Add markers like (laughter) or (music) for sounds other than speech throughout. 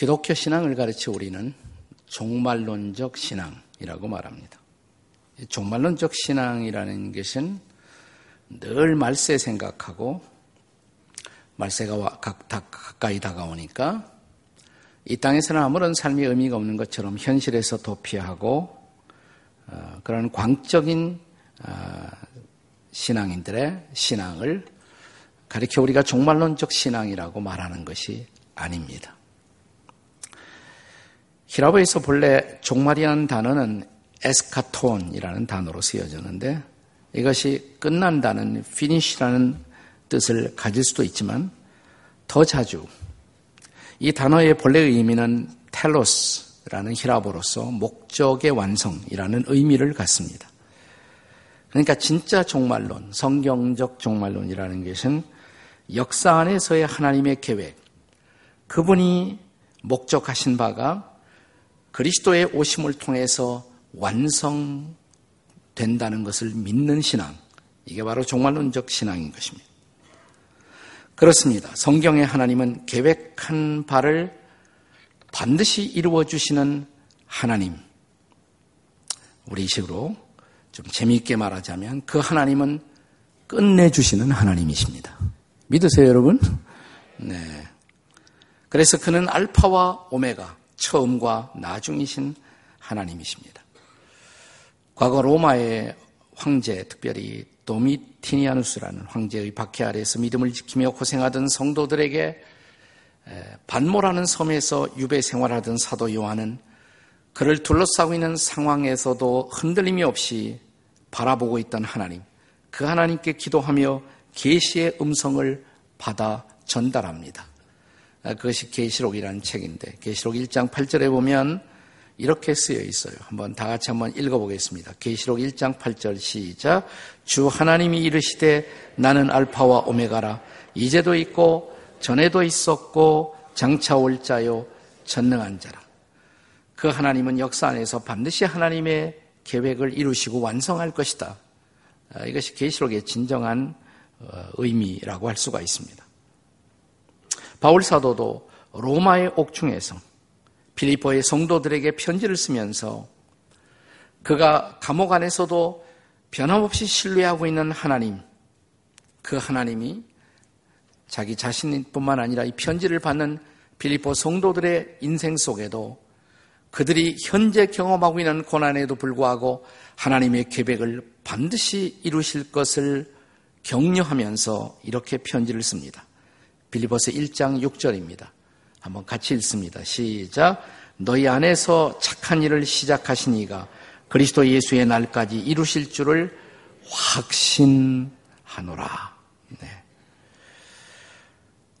기독교 신앙을 가르쳐 우리는 종말론적 신앙이라고 말합니다. 종말론적 신앙이라는 것은 늘 말세 생각하고 말세가 가까이 다가오니까 이 땅에서는 아무런 삶의 의미가 없는 것처럼 현실에서 도피하고 어, 그런 광적인 어, 신앙인들의 신앙을 가리켜 우리가 종말론적 신앙이라고 말하는 것이 아닙니다. 히라보에서 본래 종말이라는 단어는 에스카톤이라는 단어로 쓰여졌는데 이것이 끝난다는 피니시라는 뜻을 가질 수도 있지만 더 자주 이 단어의 본래의 의미는 텔로스라는 히라보로서 목적의 완성이라는 의미를 갖습니다. 그러니까 진짜 종말론, 성경적 종말론이라는 것은 역사 안에서의 하나님의 계획, 그분이 목적하신 바가 그리스도의 오심을 통해서 완성된다는 것을 믿는 신앙. 이게 바로 종말론적 신앙인 것입니다. 그렇습니다. 성경의 하나님은 계획한 바를 반드시 이루어 주시는 하나님. 우리 식으로 좀 재미있게 말하자면 그 하나님은 끝내주시는 하나님이십니다. 믿으세요, 여러분? 네. 그래서 그는 알파와 오메가, 처음과 나중이신 하나님이십니다. 과거 로마의 황제, 특별히 도미티니아누스라는 황제의 박해 아래에서 믿음을 지키며 고생하던 성도들에게 반모라는 섬에서 유배 생활하던 사도 요한은 그를 둘러싸고 있는 상황에서도 흔들림이 없이 바라보고 있던 하나님, 그 하나님께 기도하며 계시의 음성을 받아 전달합니다. 그것이 계시록이라는 책인데 계시록 1장 8절에 보면 이렇게 쓰여 있어요. 한번 다 같이 한번 읽어보겠습니다. 계시록 1장 8절 시작. 주 하나님이 이르시되 나는 알파와 오메가라. 이제도 있고 전에도 있었고 장차 올 자요 전능한 자라. 그 하나님은 역사 안에서 반드시 하나님의 계획을 이루시고 완성할 것이다. 아, 이것이 계시록의 진정한 어, 의미라고 할 수가 있습니다. 바울 사도도 로마의 옥중에서 필리포의 성도들에게 편지를 쓰면서 그가 감옥 안에서도 변함없이 신뢰하고 있는 하나님, 그 하나님이 자기 자신뿐만 아니라 이 편지를 받는 필리포 성도들의 인생 속에도 그들이 현재 경험하고 있는 고난에도 불구하고 하나님의 계획을 반드시 이루실 것을 격려하면서 이렇게 편지를 씁니다. 빌리버스 1장 6절입니다. 한번 같이 읽습니다. 시작. 너희 안에서 착한 일을 시작하신 이가 그리스도 예수의 날까지 이루실 줄을 확신하노라. 네.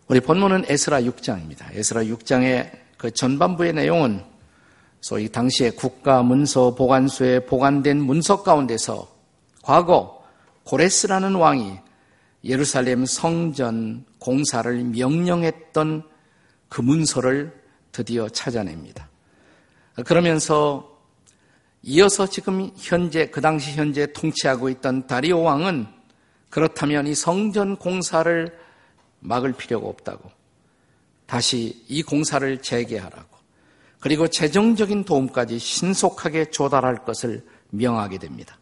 우리 본문은 에스라 6장입니다. 에스라 6장의 그 전반부의 내용은 소위 당시의 국가 문서 보관소에 보관된 문서 가운데서 과거 고레스라는 왕이 예루살렘 성전 공사를 명령했던 그 문서를 드디어 찾아냅니다. 그러면서 이어서 지금 현재, 그 당시 현재 통치하고 있던 다리오 왕은 그렇다면 이 성전 공사를 막을 필요가 없다고 다시 이 공사를 재개하라고 그리고 재정적인 도움까지 신속하게 조달할 것을 명하게 됩니다.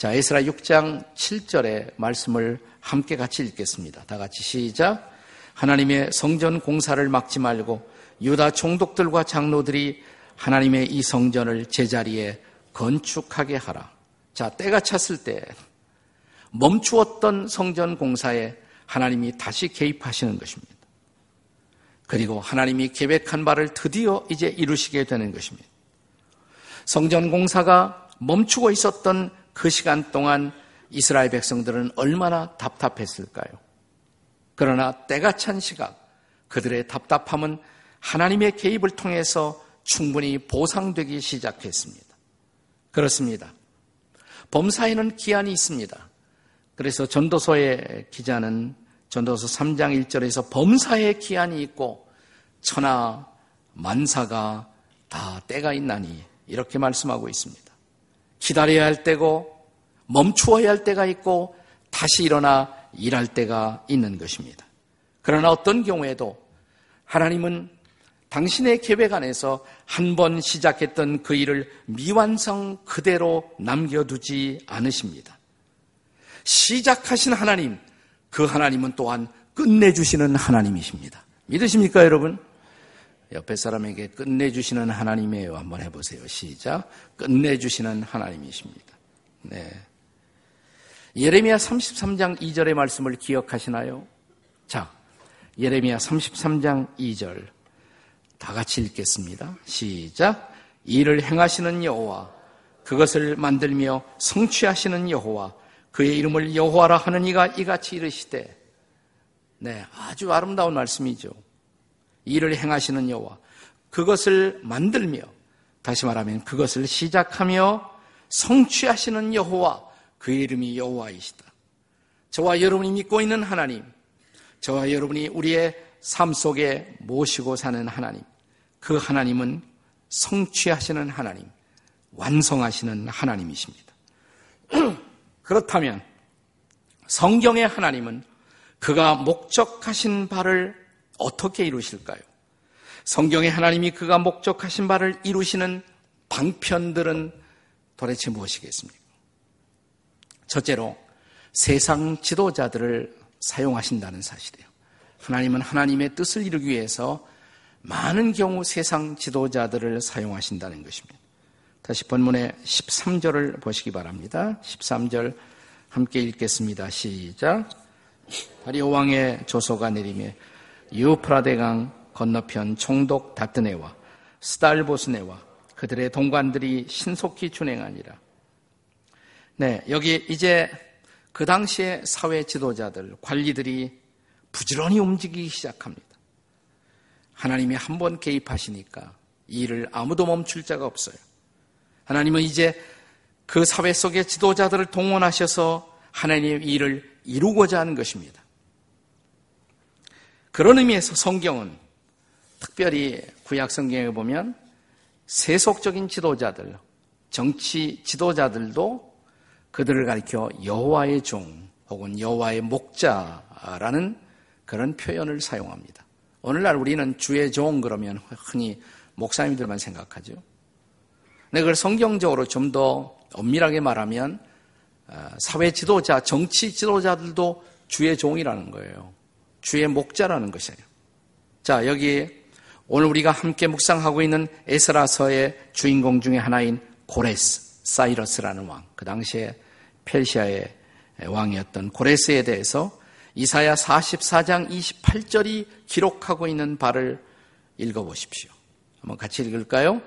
자, 에스라 6장 7절의 말씀을 함께 같이 읽겠습니다. 다 같이 시작. 하나님의 성전 공사를 막지 말고 유다 총독들과 장로들이 하나님의 이 성전을 제자리에 건축하게 하라. 자, 때가 찼을 때 멈추었던 성전 공사에 하나님이 다시 개입하시는 것입니다. 그리고 하나님이 계획한 바를 드디어 이제 이루시게 되는 것입니다. 성전 공사가 멈추고 있었던 그 시간 동안 이스라엘 백성들은 얼마나 답답했을까요? 그러나 때가 찬 시각 그들의 답답함은 하나님의 개입을 통해서 충분히 보상되기 시작했습니다. 그렇습니다. 범사에는 기한이 있습니다. 그래서 전도서의 기자는 전도서 3장 1절에서 범사의 기한이 있고 천하 만사가 다 때가 있나니 이렇게 말씀하고 있습니다. 기다려야 할 때고 멈추어야 할 때가 있고 다시 일어나 일할 때가 있는 것입니다. 그러나 어떤 경우에도 하나님은 당신의 계획 안에서 한 번 시작했던 그 일을 미완성 그대로 남겨두지 않으십니다. 시작하신 하나님, 그 하나님은 또한 끝내주시는 하나님이십니다. 믿으십니까, 여러분? 옆에 사람에게 끝내주시는 하나님이에요. 한번 해보세요. 시작. 끝내주시는 하나님이십니다. 네. 예레미야 33장 2절의 말씀을 기억하시나요? 자, 예레미야 33장 2절. 다 같이 읽겠습니다. 시작. 일을 행하시는 여호와, 그것을 만들며 성취하시는 여호와, 그의 이름을 여호와라 하는 이가 이같이 이르시되, 네, 아주 아름다운 말씀이죠. 일을 행하시는 여호와, 그것을 만들며, 다시 말하면 그것을 시작하며 성취하시는 여호와, 그의 이름이 여호와이시다. 저와 여러분이 믿고 있는 하나님, 저와 여러분이 우리의 삶 속에 모시고 사는 하나님, 그 하나님은 성취하시는 하나님, 완성하시는 하나님이십니다. (clears throat) 그렇다면 성경의 하나님은 그가 목적하신 바를 어떻게 이루실까요? 성경의 하나님이 그가 목적하신 바를 이루시는 방편들은 도대체 무엇이겠습니까? 첫째로 세상 지도자들을 사용하신다는 사실이에요. 하나님은 하나님의 뜻을 이루기 위해서 많은 경우 세상 지도자들을 사용하신다는 것입니다. 다시 본문의 13절을 보시기 바랍니다. 13절 함께 읽겠습니다. 시작. 다리오 왕의 조소가 내림에 유프라데강 건너편 총독 다트네와 스달보스네와 그들의 동관들이 신속히 준행하니라. 네, 여기 이제 그 당시의 사회 지도자들, 관리들이 부지런히 움직이기 시작합니다. 하나님이 한 번 개입하시니까 이 일을 아무도 멈출 자가 없어요. 하나님은 이제 그 사회 속의 지도자들을 동원하셔서 하나님의 일을 이루고자 하는 것입니다. 그런 의미에서 성경은 특별히 구약 성경에 보면 세속적인 지도자들, 정치 지도자들도 그들을 가리켜 여호와의 종 혹은 여호와의 목자라는 그런 표현을 사용합니다. 오늘날 우리는 주의 종 그러면 흔히 목사님들만 생각하죠. 근데 그걸 성경적으로 좀 더 엄밀하게 말하면 어, 사회 지도자, 정치 지도자들도 주의 종이라는 거예요. 주의 목자라는 것이에요. 자, 여기 오늘 우리가 함께 묵상하고 있는 에스라서의 주인공 중의 하나인 고레스, 사이러스라는 왕, 그 당시에 페르시아의 왕이었던 고레스에 대해서 이사야 44장 28절이 기록하고 있는 바를 읽어보십시오. 한번 같이 읽을까요?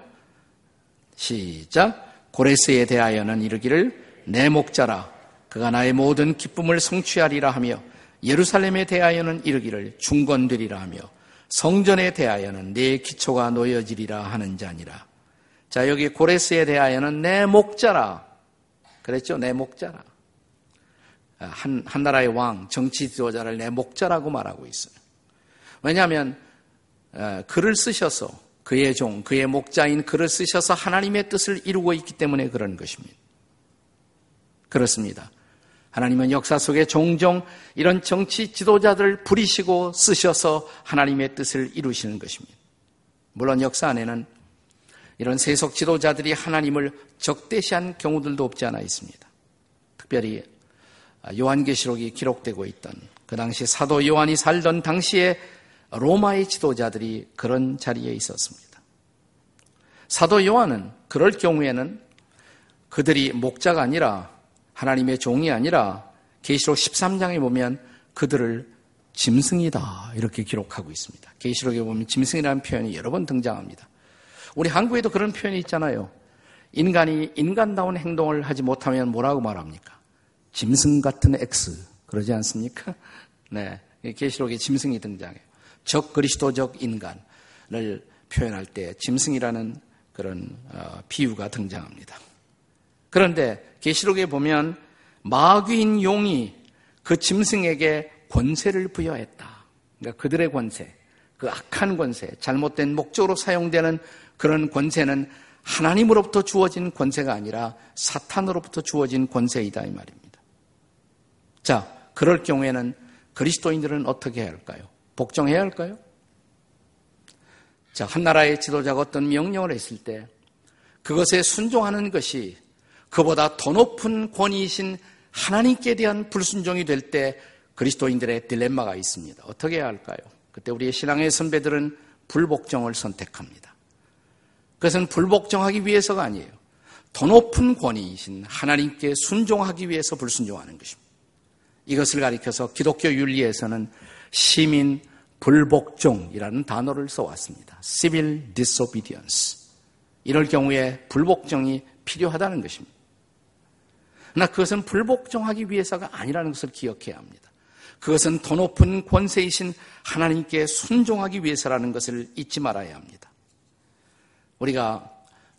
시작. 고레스에 대하여는 이르기를 내 목자라 그가 나의 모든 기쁨을 성취하리라 하며 예루살렘에 대하여는 이르기를 중건되리라 하며 성전에 대하여는 내 기초가 놓여지리라 하는 자니라. 자, 여기 고레스에 대하여는 내 목자라. 그랬죠? 내 목자라. 한, 한 나라의 왕, 정치 지도자를 내 목자라고 말하고 있어요. 왜냐하면 글을 쓰셔서 그의 종, 그의 목자인 글을 쓰셔서 하나님의 뜻을 이루고 있기 때문에 그런 것입니다. 그렇습니다. 하나님은 역사 속에 종종 이런 정치 지도자들을 부리시고 쓰셔서 하나님의 뜻을 이루시는 것입니다. 물론 역사 안에는 이런 세속 지도자들이 하나님을 적대시한 경우들도 없지 않아 있습니다. 특별히 요한계시록이 기록되고 있던 그 당시 사도 요한이 살던 당시에 로마의 지도자들이 그런 자리에 있었습니다. 사도 요한은 그럴 경우에는 그들이 목자가 아니라 하나님의 종이 아니라 계시록 13장에 보면 그들을 짐승이다 이렇게 기록하고 있습니다. 계시록에 보면 짐승이라는 표현이 여러 번 등장합니다. 우리 한국에도 그런 표현이 있잖아요. 인간이 인간다운 행동을 하지 못하면 뭐라고 말합니까? 짐승 같은 X 그러지 않습니까? (laughs) 네, 계시록에 짐승이 등장해요. 적 그리스도적 인간을 표현할 때 짐승이라는 그런 어, 비유가 등장합니다. 그런데 계시록에 보면 마귀인 용이 그 짐승에게 권세를 부여했다. 그러니까 그들의 권세, 그 악한 권세, 잘못된 목적으로 사용되는 그런 권세는 하나님으로부터 주어진 권세가 아니라 사탄으로부터 주어진 권세이다 이 말입니다. 자, 그럴 경우에는 그리스도인들은 어떻게 해야 할까요? 복종해야 할까요? 자, 한 나라의 지도자가 어떤 명령을 했을 때 그것에 순종하는 것이 그보다 더 높은 권위이신 하나님께 대한 불순종이 될 때 그리스도인들의 딜레마가 있습니다. 어떻게 해야 할까요? 그때 우리의 신앙의 선배들은 불복종을 선택합니다. 그것은 불복종하기 위해서가 아니에요. 더 높은 권위이신 하나님께 순종하기 위해서 불순종하는 것입니다. 이것을 가리켜서 기독교 윤리에서는 시민 불복종이라는 단어를 써왔습니다. civil disobedience. 이럴 경우에 불복종이 필요하다는 것입니다. 그러나 그것은 불복종하기 위해서가 아니라는 것을 기억해야 합니다. 그것은 더 높은 권세이신 하나님께 순종하기 위해서라는 것을 잊지 말아야 합니다. 우리가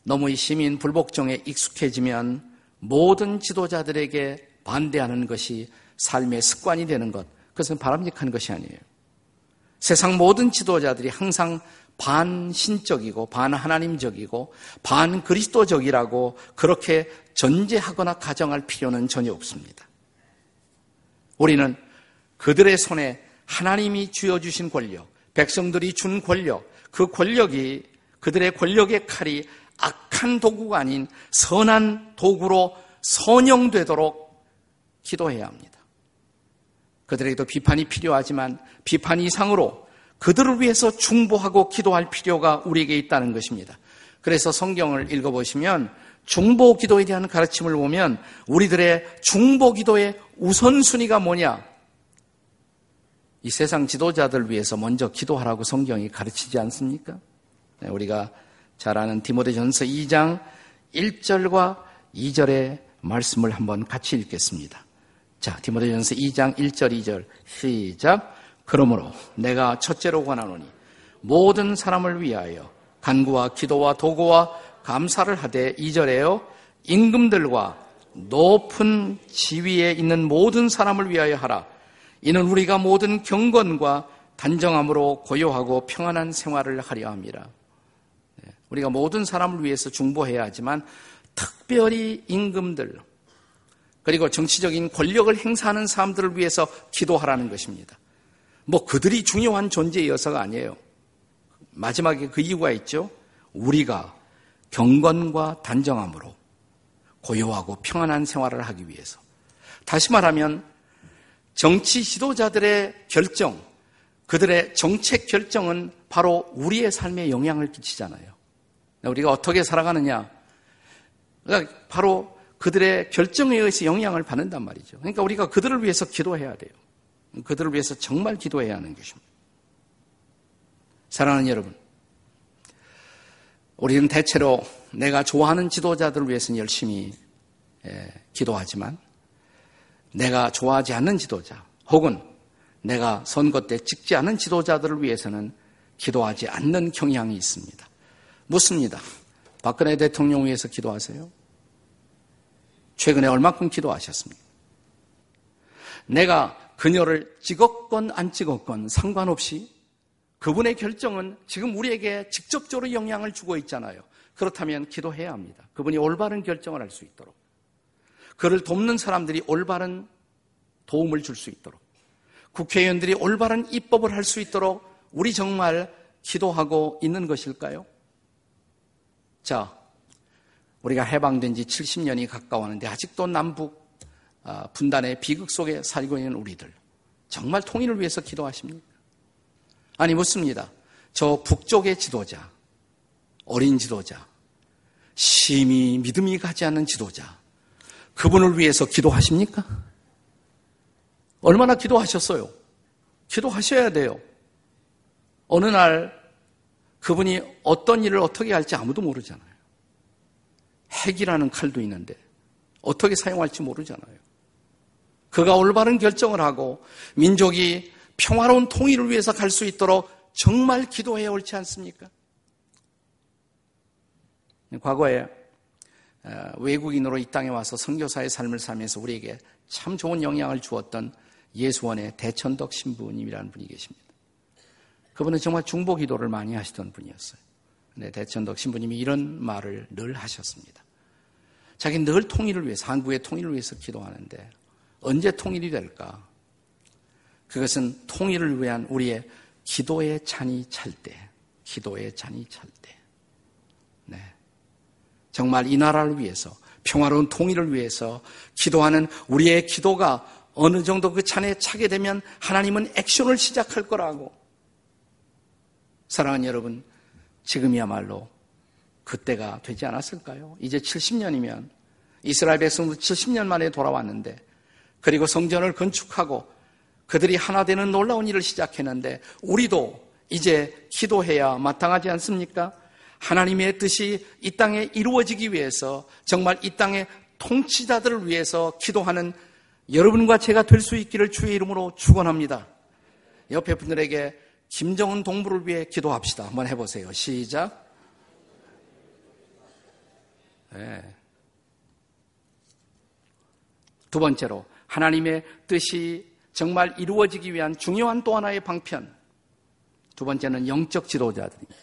너무 이 시민 불복종에 익숙해지면 모든 지도자들에게 반대하는 것이 삶의 습관이 되는 것, 그것은 바람직한 것이 아니에요. 세상 모든 지도자들이 항상 반신적이고 반하나님적이고 반그리스도적이라고 그렇게 전제하거나 가정할 필요는 전혀 없습니다. 우리는 그들의 손에 하나님이 쥐어주신 권력, 백성들이 준 권력, 그 권력이 그들의 권력의 칼이 악한 도구가 아닌 선한 도구로 선영되도록 기도해야 합니다. 그들에게도 비판이 필요하지만 비판 이상으로 그들을 위해서 중보하고 기도할 필요가 우리에게 있다는 것입니다. 그래서 성경을 읽어보시면 중보 기도에 대한 가르침을 보면 우리들의 중보 기도의 우선순위가 뭐냐? 이 세상 지도자들 위해서 먼저 기도하라고 성경이 가르치지 않습니까? 네, 우리가 잘 아는 디모데전서 2장 1절과 2절의 말씀을 한번 같이 읽겠습니다. 자, 디모데전서 2장 1절 2절 시작. 그러므로 내가 첫째로 권하노니 모든 사람을 위하여 간구와 기도와 도구와 감사를 하되 2절에요. 임금들과 높은 지위에 있는 모든 사람을 위하여 하라. 이는 우리가 모든 경건과 단정함으로 고요하고 평안한 생활을 하려 합니다. 네, 우리가 모든 사람을 위해서 중보해야 하지만 특별히 임금들, 그리고 정치적인 권력을 행사하는 사람들을 위해서 기도하라는 것입니다. 뭐 그들이 중요한 존재여서가 아니에요. 마지막에 그 이유가 있죠. 우리가 경건과 단정함으로 고요하고 평안한 생활을 하기 위해서. 다시 말하면 정치 지도자들의 결정, 그들의 정책 결정은 바로 우리의 삶에 영향을 끼치잖아요. 우리가 어떻게 살아가느냐. 그러니까 바로 그들의 결정에 의해서 영향을 받는단 말이죠. 그러니까 우리가 그들을 위해서 기도해야 돼요. 그들을 위해서 정말 기도해야 하는 것입니다. 사랑하는 여러분, 우리는 대체로 내가 좋아하는 지도자들을 위해서는 열심히 예, 기도하지만 내가 좋아하지 않는 지도자 혹은 내가 선거 때 찍지 않은 지도자들을 위해서는 기도하지 않는 경향이 있습니다. 묻습니다. 박근혜 대통령 위해서 기도하세요? 최근에 얼마큼 기도하셨습니까? 내가 그녀를 찍었건 안 찍었건 상관없이 그분의 결정은 지금 우리에게 직접적으로 영향을 주고 있잖아요. 그렇다면 기도해야 합니다. 그분이 올바른 결정을 할 수 있도록. 그를 돕는 사람들이 올바른 도움을 줄 수 있도록. 국회의원들이 올바른 입법을 할 수 있도록 우리 정말 기도하고 있는 것일까요? 자, 우리가 해방된 지 70년이 가까웠는데 아직도 남북 아, 분단의 비극 속에 살고 있는 우리들 정말 통일을 위해서 기도하십니까? 아니 묻습니다. 저 북쪽의 지도자, 어린 지도자, 심히 믿음이 가지 않는 지도자, 그분을 위해서 기도하십니까? 얼마나 기도하셨어요? 기도하셔야 돼요. 어느 날 그분이 어떤 일을 어떻게 할지 아무도 모르잖아요. 핵이라는 칼도 있는데 어떻게 사용할지 모르잖아요. 그가 올바른 결정을 하고 민족이 평화로운 통일을 위해서 갈 수 있도록 정말 기도해야 옳지 않습니까? 과거에 어, 외국인으로 이 땅에 와서 선교사의 삶을 살면서 우리에게 참 좋은 영향을 주었던 예수원의 대천덕 신부님이라는 분이 계십니다. 그분은 정말 중보 기도를 많이 하시던 분이었어요. 네, 대천덕 신부님이 이런 말을 늘 하셨습니다. 자기는 늘 통일을 위해서, 한국의 통일을 위해서 기도하는데 언제 통일이 될까? 그것은 통일을 위한 우리의 기도의 찬이 찰 때, 기도의 잔이 찰 때. 네. 정말 이 나라를 위해서 평화로운 통일을 위해서 기도하는 우리의 기도가 어느 정도 그 잔에 차게 되면 하나님은 액션을 시작할 거라고. 사랑하는 여러분, 지금이야말로 그때가 되지 않았을까요? 이제 70년이면 이스라엘 백성도 70년 만에 돌아왔는데 그리고 성전을 건축하고 그들이 하나 되는 놀라운 일을 시작했는데 우리도 이제 기도해야 마땅하지 않습니까? 하나님의 뜻이 이 땅에 이루어지기 위해서 정말 이 땅의 통치자들을 위해서 기도하는 여러분과 제가 될 수 있기를 주의 이름으로 축원합니다. 옆에 분들에게 김정은 동부를 위해 기도합시다. 한번 해보세요. 시작. 네. 두 번째로 하나님의 뜻이 정말 이루어지기 위한 중요한 또 하나의 방편. 두 번째는 영적 지도자들입니다.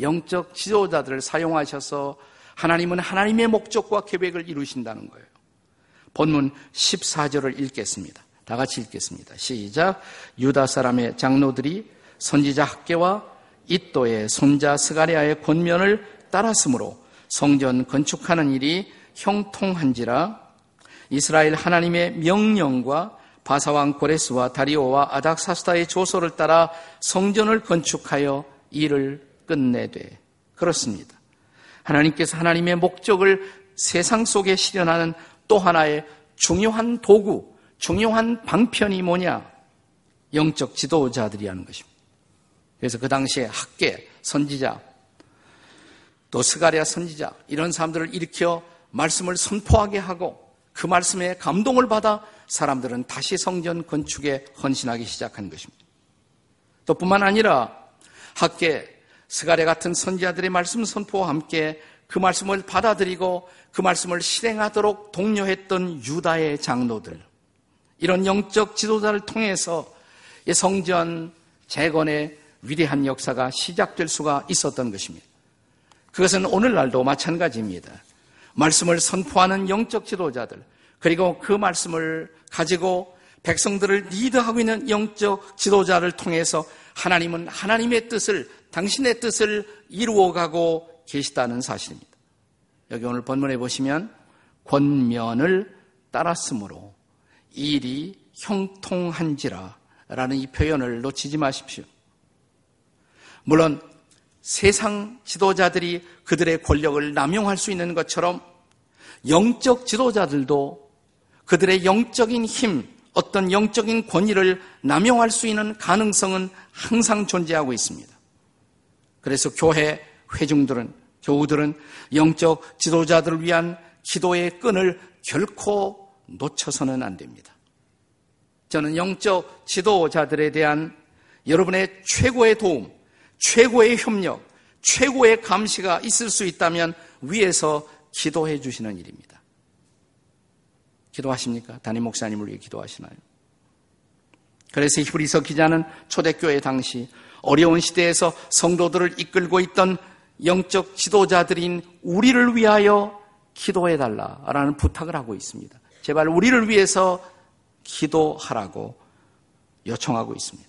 영적 지도자들을 사용하셔서 하나님은 하나님의 목적과 계획을 이루신다는 거예요. 본문 14절을 읽겠습니다. 다 같이 읽겠습니다. 시작. 유다 사람의 장로들이 선지자 학계와 이또의 손자 스가리아의 권면을 따랐으므로 성전 건축하는 일이 형통한지라 이스라엘 하나님의 명령과 바사왕 고레스와 다리오와 아닥사스다의 조소를 따라 성전을 건축하여 일을 끝내되 그렇습니다. 하나님께서 하나님의 목적을 세상 속에 실현하는 또 하나의 중요한 도구, 중요한 방편이 뭐냐? 영적 지도자들이 하는 것입니다. 그래서 그 당시에 학계, 선지자, 또 스가리아 선지자 이런 사람들을 일으켜 말씀을 선포하게 하고 그 말씀에 감동을 받아 사람들은 다시 성전 건축에 헌신하기 시작한 것입니다. 또 뿐만 아니라 학계 스가랴 같은 선지자들의 말씀 선포와 함께 그 말씀을 받아들이고 그 말씀을 실행하도록 독려했던 유다의 장로들 이런 영적 지도자를 통해서 성전 재건의 위대한 역사가 시작될 수가 있었던 것입니다. 그것은 오늘날도 마찬가지입니다. 말씀을 선포하는 영적 지도자들, 그리고 그 말씀을 가지고 백성들을 리드하고 있는 영적 지도자를 통해서 하나님은 하나님의 뜻을, 당신의 뜻을 이루어가고 계시다는 사실입니다. 여기 오늘 본문에 보시면 권면을 따랐으므로 일이 형통한지라 라는 이 표현을 놓치지 마십시오. 물론 세상 지도자들이 그들의 권력을 남용할 수 있는 것처럼 영적 지도자들도 그들의 영적인 힘, 어떤 영적인 권위를 남용할 수 있는 가능성은 항상 존재하고 있습니다. 그래서 교회 회중들은, 교우들은 영적 지도자들을 위한 기도의 끈을 결코 놓쳐서는 안 됩니다. 저는 영적 지도자들에 대한 여러분의 최고의 도움, 최고의 협력, 최고의 감시가 있을 수 있다면 위에서 기도해 주시는 일입니다. 기도하십니까? 담임 목사님을 위해 기도하시나요? 그래서 히브리서 기자는 초대교회 당시 어려운 시대에서 성도들을 이끌고 있던 영적 지도자들인 우리를 위하여 기도해 달라라는 부탁을 하고 있습니다. 제발 우리를 위해서 기도하라고 요청하고 있습니다.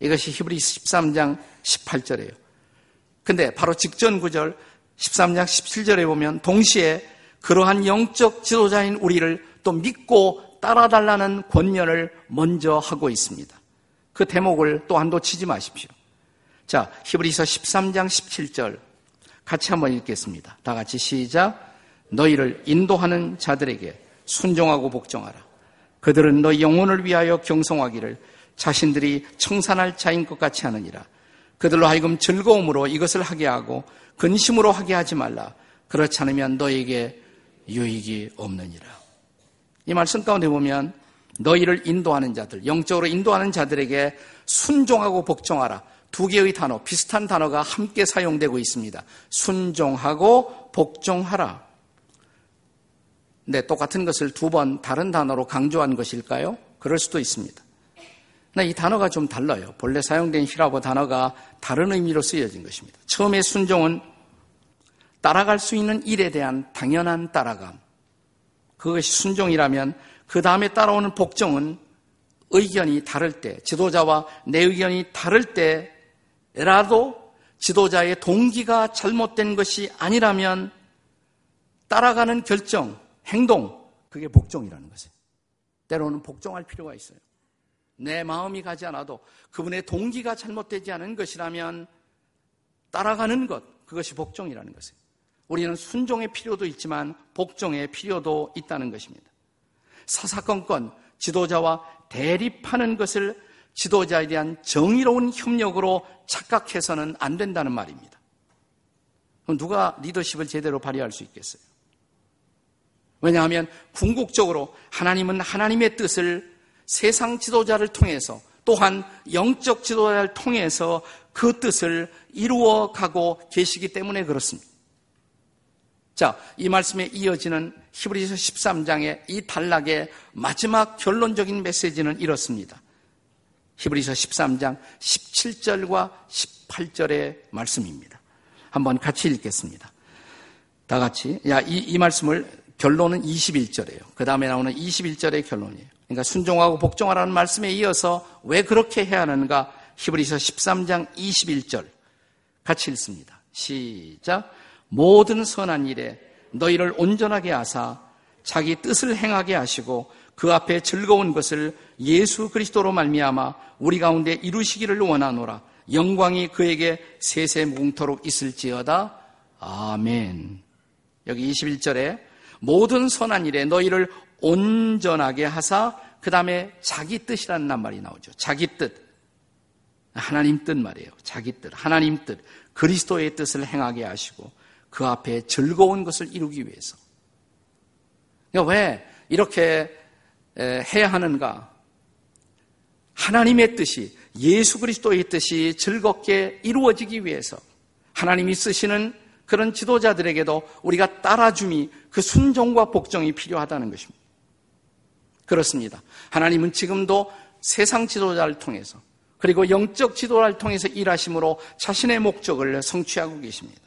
이것이 히브리 13장 18절이에요. 근데 바로 직전 구절 13장 17절에 보면 동시에 그러한 영적 지도자인 우리를 또 믿고 따라달라는 권면을 먼저 하고 있습니다. 그 대목을 또한도 치지 마십시오. 자, 히브리서 13장 17절 같이 한번 읽겠습니다. 다 같이 시작. 너희를 인도하는 자들에게 순종하고 복종하라. 그들은 너희 영혼을 위하여 경성하기를 자신들이 청산할 자인 것 같이 하느니라. 그들로 하여금 즐거움으로 이것을 하게 하고 근심으로 하게 하지 말라. 그렇지 않으면 너에게 유익이 없느니라. 이 말씀 가운데 보면 너희를 인도하는 자들, 영적으로 인도하는 자들에게 순종하고 복종하라. 두 개의 단어, 비슷한 단어가 함께 사용되고 있습니다. 순종하고 복종하라. 네, 똑같은 것을 두 번 다른 단어로 강조한 것일까요? 그럴 수도 있습니다. 이 단어가 좀 달라요. 본래 사용된 히라보 단어가 다른 의미로 쓰여진 것입니다. 처음에 순종은 따라갈 수 있는 일에 대한 당연한 따라감. 그것이 순종이라면 그 다음에 따라오는 복종은 의견이 다를 때, 지도자와 내 의견이 다를 때라도 지도자의 동기가 잘못된 것이 아니라면 따라가는 결정, 행동, 그게 복종이라는 것이에요. 때로는 복종할 필요가 있어요. 내 마음이 가지 않아도 그분의 동기가 잘못되지 않은 것이라면 따라가는 것, 그것이 복종이라는 것이에요. 우리는 순종의 필요도 있지만 복종의 필요도 있다는 것입니다. 사사건건 지도자와 대립하는 것을 지도자에 대한 정의로운 협력으로 착각해서는 안 된다는 말입니다. 누가 리더십을 제대로 발휘할 수 있겠어요? 왜냐하면 궁극적으로 하나님은 하나님의 뜻을 세상 지도자를 통해서 또한 영적 지도자를 통해서 그 뜻을 이루어 가고 계시기 때문에 그렇습니다. 자, 이 말씀에 이어지는 히브리서 13장의 이 단락의 마지막 결론적인 메시지는 이렇습니다. 히브리서 13장 17절과 18절의 말씀입니다. 한번 같이 읽겠습니다. 다 같이. 야, 이, 이 말씀을 결론은 21절이에요. 그 다음에 나오는 21절의 결론이에요. 그러니까 순종하고 복종하라는 말씀에 이어서 왜 그렇게 해야 하는가? 히브리서 13장 21절 같이 읽습니다. 시작. 모든 선한 일에 너희를 온전하게 하사 자기 뜻을 행하게 하시고 그 앞에 즐거운 것을 예수 그리스도로 말미암아 우리 가운데 이루시기를 원하노라. 영광이 그에게 세세 뭉토록 있을지어다. 아멘. 여기 21절에 모든 선한 일에 너희를 온전하게 하사 그 다음에 자기 뜻이라는 말이 나오죠. 자기 뜻. 하나님 뜻 말이에요. 자기 뜻. 하나님 뜻. 그리스도의 뜻을 행하게 하시고 그 앞에 즐거운 것을 이루기 위해서. 그러니까 왜 이렇게 해야 하는가? 하나님의 뜻이 예수 그리스도의 뜻이 즐겁게 이루어지기 위해서 하나님이 쓰시는 그런 지도자들에게도 우리가 따라줌이 그 순종과 복종이 필요하다는 것입니다. 그렇습니다. 하나님은 지금도 세상 지도자를 통해서 그리고 영적 지도자를 통해서 일하심으로 자신의 목적을 성취하고 계십니다.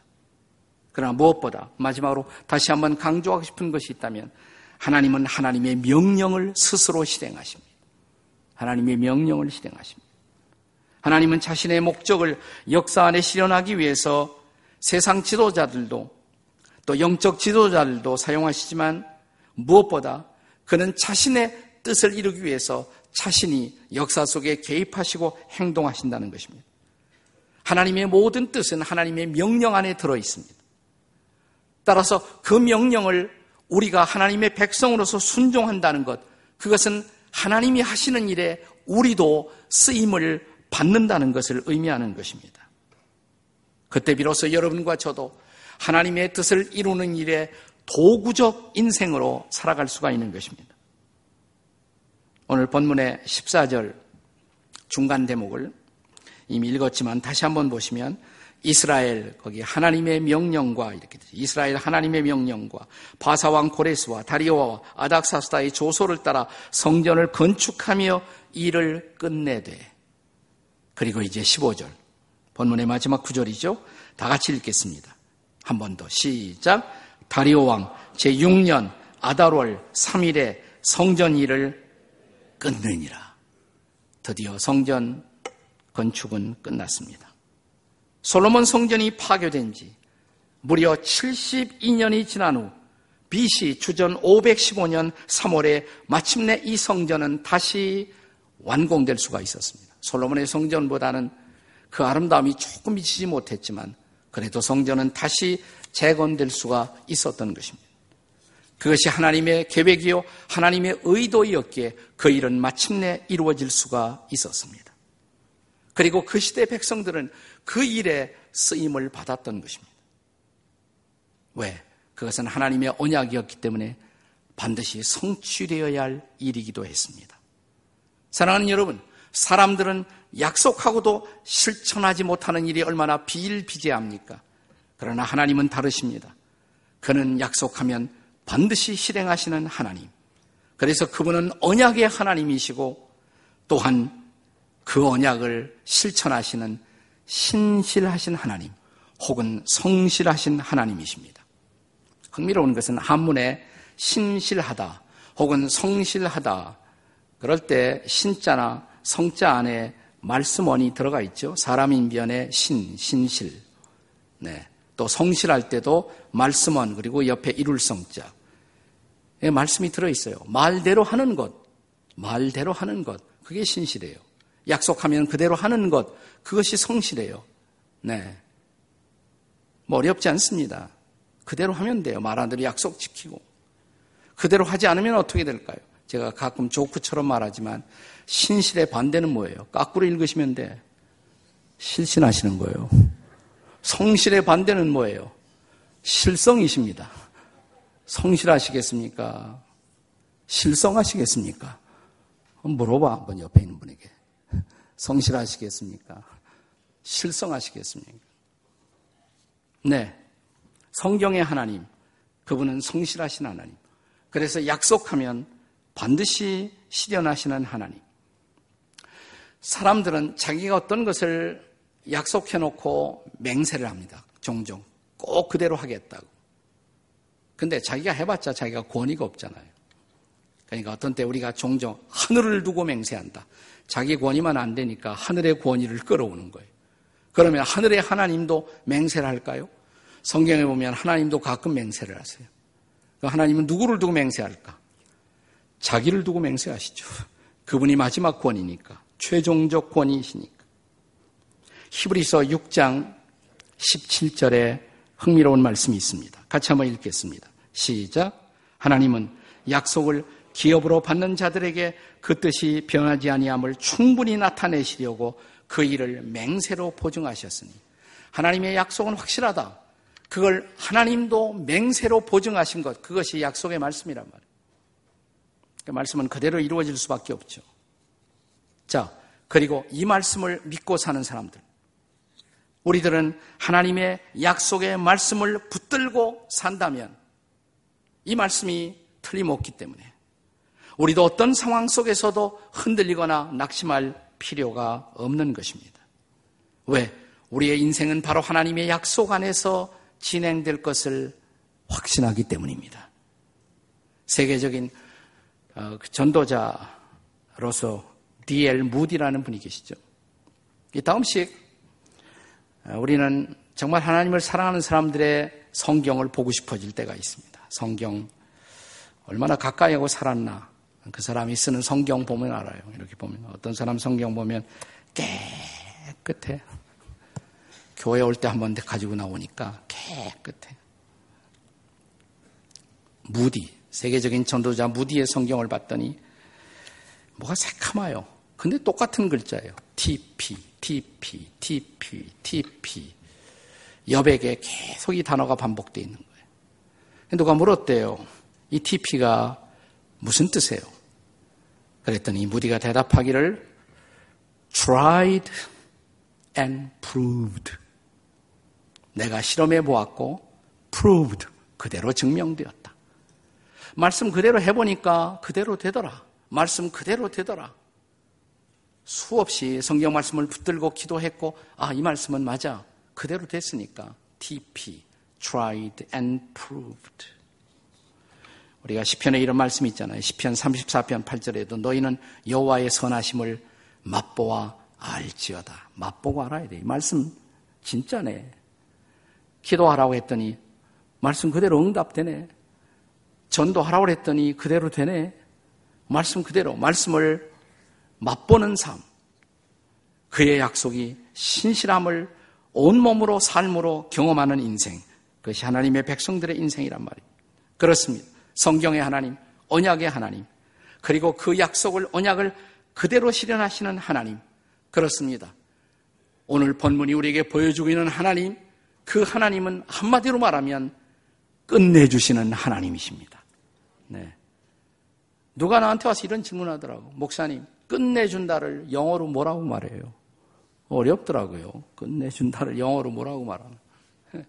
그러나 무엇보다 마지막으로 다시 한번 강조하고 싶은 것이 있다면 하나님은 하나님의 명령을 스스로 실행하십니다. 하나님의 명령을 실행하십니다. 하나님은 자신의 목적을 역사 안에 실현하기 위해서 세상 지도자들도 또 영적 지도자들도 사용하시지만 무엇보다 그는 자신의 뜻을 이루기 위해서 자신이 역사 속에 개입하시고 행동하신다는 것입니다. 하나님의 모든 뜻은 하나님의 명령 안에 들어 있습니다. 따라서 그 명령을 우리가 하나님의 백성으로서 순종한다는 것, 그것은 하나님이 하시는 일에 우리도 쓰임을 받는다는 것을 의미하는 것입니다. 그때 비로소 여러분과 저도 하나님의 뜻을 이루는 일에 도구적 인생으로 살아갈 수가 있는 것입니다. 오늘 본문의 14절 중간 대목을 이미 읽었지만 다시 한번 보시면 이스라엘 거기 하나님의 명령과 이렇게 되죠. 이스라엘 하나님의 명령과 바사왕 고레스와 다리오와 아닥사스다의 조소를 따라 성전을 건축하며 일을 끝내되 그리고 이제 15절 본문의 마지막 구절이죠. 다 같이 읽겠습니다. 한 번 더 시작. 다리오 왕 제6년 아달월 3일에 성전 일을 끝내니라. 드디어 성전 건축은 끝났습니다. 솔로몬 성전이 파괴된 지 무려 72년이 지난 후 BC 주전 515년 3월에 마침내 이 성전은 다시 완공될 수가 있었습니다. 솔로몬의 성전보다는 그 아름다움이 조금 미치지 못했지만 그래도 성전은 다시 재건될 수가 있었던 것입니다. 그것이 하나님의 계획이요 하나님의 의도이었기에 그 일은 마침내 이루어질 수가 있었습니다. 그리고 그 시대 백성들은 그 일에 쓰임을 받았던 것입니다. 왜? 그것은 하나님의 언약이었기 때문에 반드시 성취되어야 할 일이기도 했습니다. 사랑하는 여러분, 사람들은 약속하고도 실천하지 못하는 일이 얼마나 비일비재합니까? 그러나 하나님은 다르십니다. 그는 약속하면 반드시 실행하시는 하나님. 그래서 그분은 언약의 하나님이시고 또한 그 언약을 실천하시는 신실하신 하나님 혹은 성실하신 하나님이십니다. 흥미로운 것은 한문에 신실하다 혹은 성실하다 그럴 때 신자나 성자 안에 말씀원이 들어가 있죠. 사람 인 변에 신, 신실. 네. 또 성실할 때도 말씀원 그리고 옆에 이룰 성자. 네, 말씀이 들어 있어요. 말대로 하는 것. 말대로 하는 것. 그게 신실해요. 약속하면 그대로 하는 것. 그것이 성실해요. 네. 뭐 어렵지 않습니다. 그대로 하면 돼요. 말한 대로 약속 지키고. 그대로 하지 않으면 어떻게 될까요? 제가 가끔 조크처럼 말하지만 신실의 반대는 뭐예요? 까꾸로 읽으시면 돼. 실신하시는 거예요. 성실의 반대는 뭐예요? 실성이십니다. 성실하시겠습니까? 실성하시겠습니까? 물어봐, 한번 옆에 있는 분에게. 성실하시겠습니까? 실성하시겠습니까? 네. 성경의 하나님, 그분은 성실하신 하나님. 그래서 약속하면 반드시 실현하시는 하나님. 사람들은 자기가 어떤 것을 약속해 놓고 맹세를 합니다. 종종. 꼭 그대로 하겠다고. 근데 자기가 해봤자 자기가 권위가 없잖아요. 그러니까 어떤 때 우리가 종종 하늘을 두고 맹세한다. 자기 권위만 안 되니까 하늘의 권위를 끌어오는 거예요. 그러면 하늘의 하나님도 맹세를 할까요? 성경에 보면 하나님도 가끔 맹세를 하세요. 그 하나님은 누구를 두고 맹세할까? 자기를 두고 맹세하시죠. 그분이 마지막 권위니까. 최종적 권위이시니까. 히브리서 6장 17절에 흥미로운 말씀이 있습니다. 같이 한번 읽겠습니다. 시작. 하나님은 약속을 기업으로 받는 자들에게 그 뜻이 변하지 아니함을 충분히 나타내시려고 그 일을 맹세로 보증하셨으니 하나님의 약속은 확실하다. 그걸 하나님도 맹세로 보증하신 것, 그것이 약속의 말씀이란 말이에요. 그 말씀은 그대로 이루어질 수밖에 없죠. 자, 그리고 이 말씀을 믿고 사는 사람들. 우리들은 하나님의 약속의 말씀을 붙들고 산다면 이 말씀이 틀림없기 때문에 우리도 어떤 상황 속에서도 흔들리거나 낙심할 필요가 없는 것입니다. 왜? 우리의 인생은 바로 하나님의 약속 안에서 진행될 것을 확신하기 때문입니다. 세계적인 어, 그 전도자로서 D.L. 무디라는 분이 계시죠. 이 다음씩 어, 우리는 정말 하나님을 사랑하는 사람들의 성경을 보고 싶어질 때가 있습니다. 성경 얼마나 가까이 하고 살았나 그 사람이 쓰는 성경 보면 알아요. 이렇게 보면 어떤 사람 성경 보면 깨끗해. 교회 올 때 한 번 가지고 나오니까 깨끗해. 무디, 세계적인 전도자 무디의 성경을 봤더니 뭐가 새카마요. 근데 똑같은 글자예요. TP, TP, TP, TP. 여백에 계속 이 단어가 반복되어 있는 거예요. 누가 물었대요. 이 TP가 무슨 뜻이에요? 그랬더니 무디가 대답하기를 tried and proved. 내가 실험해 보았고 proved 그대로 증명되었다. 말씀 그대로 해보니까 그대로 되더라. 말씀 그대로 되더라. 수없이 성경 말씀을 붙들고 기도했고 아 이 말씀은 맞아 그대로 됐으니까 TP tried and proved 우리가 시편에 이런 말씀이 있잖아요. 시편 34편 8절에도 너희는 여호와의 선하심을 맛보아 알지어다. 맛보고 알아야 돼. 이 말씀 진짜네. 기도하라고 했더니 말씀 그대로 응답되네. 전도하라고 했더니 그대로 되네. 말씀 그대로 말씀을 맛보는 삶. 그의 약속이 신실함을 온몸으로 삶으로 경험하는 인생. 그것이 하나님의 백성들의 인생이란 말이에요. 그렇습니다. 성경의 하나님, 언약의 하나님, 그리고 그 약속을, 언약을 그대로 실현하시는 하나님. 그렇습니다. 오늘 본문이 우리에게 보여주고 있는 하나님, 그 하나님은 한마디로 말하면 끝내주시는 하나님이십니다. 네. 누가 나한테 와서 이런 질문 하더라고. 목사님, 끝내준다를 영어로 뭐라고 말해요? 어렵더라고요. 끝내준다를 영어로 뭐라고 말하나. (laughs)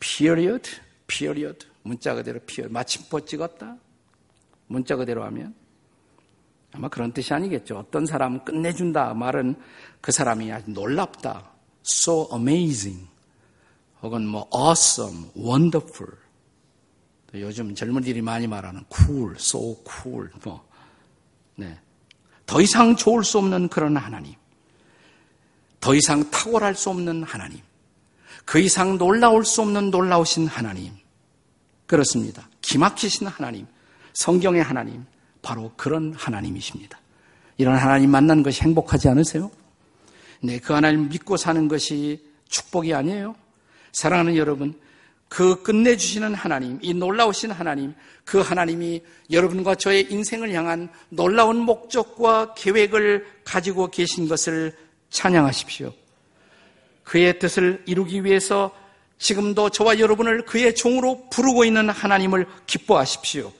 period, period. 문자 그대로 period. 마침표 찍었다? 문자 그대로 하면? 아마 그런 뜻이 아니겠죠. 어떤 사람은 끝내준다 말은 그 사람이 아주 놀랍다. so amazing. 혹은 뭐 awesome, wonderful. 요즘 젊은이들이 많이 말하는 cool, so cool. 뭐. 네. 더 이상 좋을 수 없는 그런 하나님. 더 이상 탁월할 수 없는 하나님. 그 이상 놀라울 수 없는 놀라우신 하나님. 그렇습니다. 기막히신 하나님. 성경의 하나님. 바로 그런 하나님이십니다. 이런 하나님 만난 것이 행복하지 않으세요? 네, 그 하나님 믿고 사는 것이 축복이 아니에요. 사랑하는 여러분, 그 끝내주시는 하나님, 이 놀라우신 하나님, 그 하나님이 여러분과 저의 인생을 향한 놀라운 목적과 계획을 가지고 계신 것을 찬양하십시오. 그의 뜻을 이루기 위해서 지금도 저와 여러분을 그의 종으로 부르고 있는 하나님을 기뻐하십시오.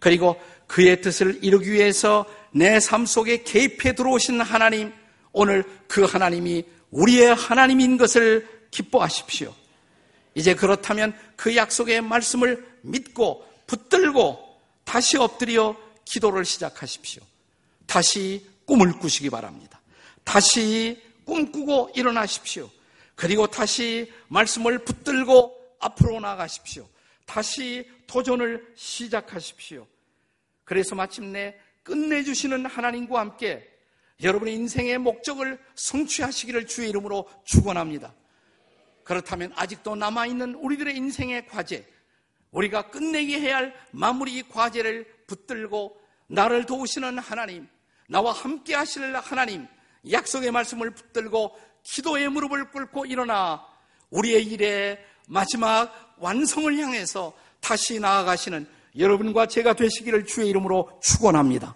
그리고 그의 뜻을 이루기 위해서 내 삶 속에 개입해 들어오신 하나님, 오늘 그 하나님이 우리의 하나님인 것을 기뻐하십시오. 이제 그렇다면 그 약속의 말씀을 믿고 붙들고 다시 엎드려 기도를 시작하십시오. 다시 꿈을 꾸시기 바랍니다. 다시 꿈꾸고 일어나십시오. 그리고 다시 말씀을 붙들고 앞으로 나가십시오. 다시 도전을 시작하십시오. 그래서 마침내 끝내주시는 하나님과 함께 여러분의 인생의 목적을 성취하시기를 주의 이름으로 축원합니다. 그렇다면 아직도 남아있는 우리들의 인생의 과제, 우리가 끝내게 해야 할 마무리 과제를 붙들고 나를 도우시는 하나님, 나와 함께 하실 하나님, 약속의 말씀을 붙들고 기도의 무릎을 꿇고 일어나 우리의 일의 마지막 완성을 향해서 다시 나아가시는 여러분과 제가 되시기를 주의 이름으로 축원합니다.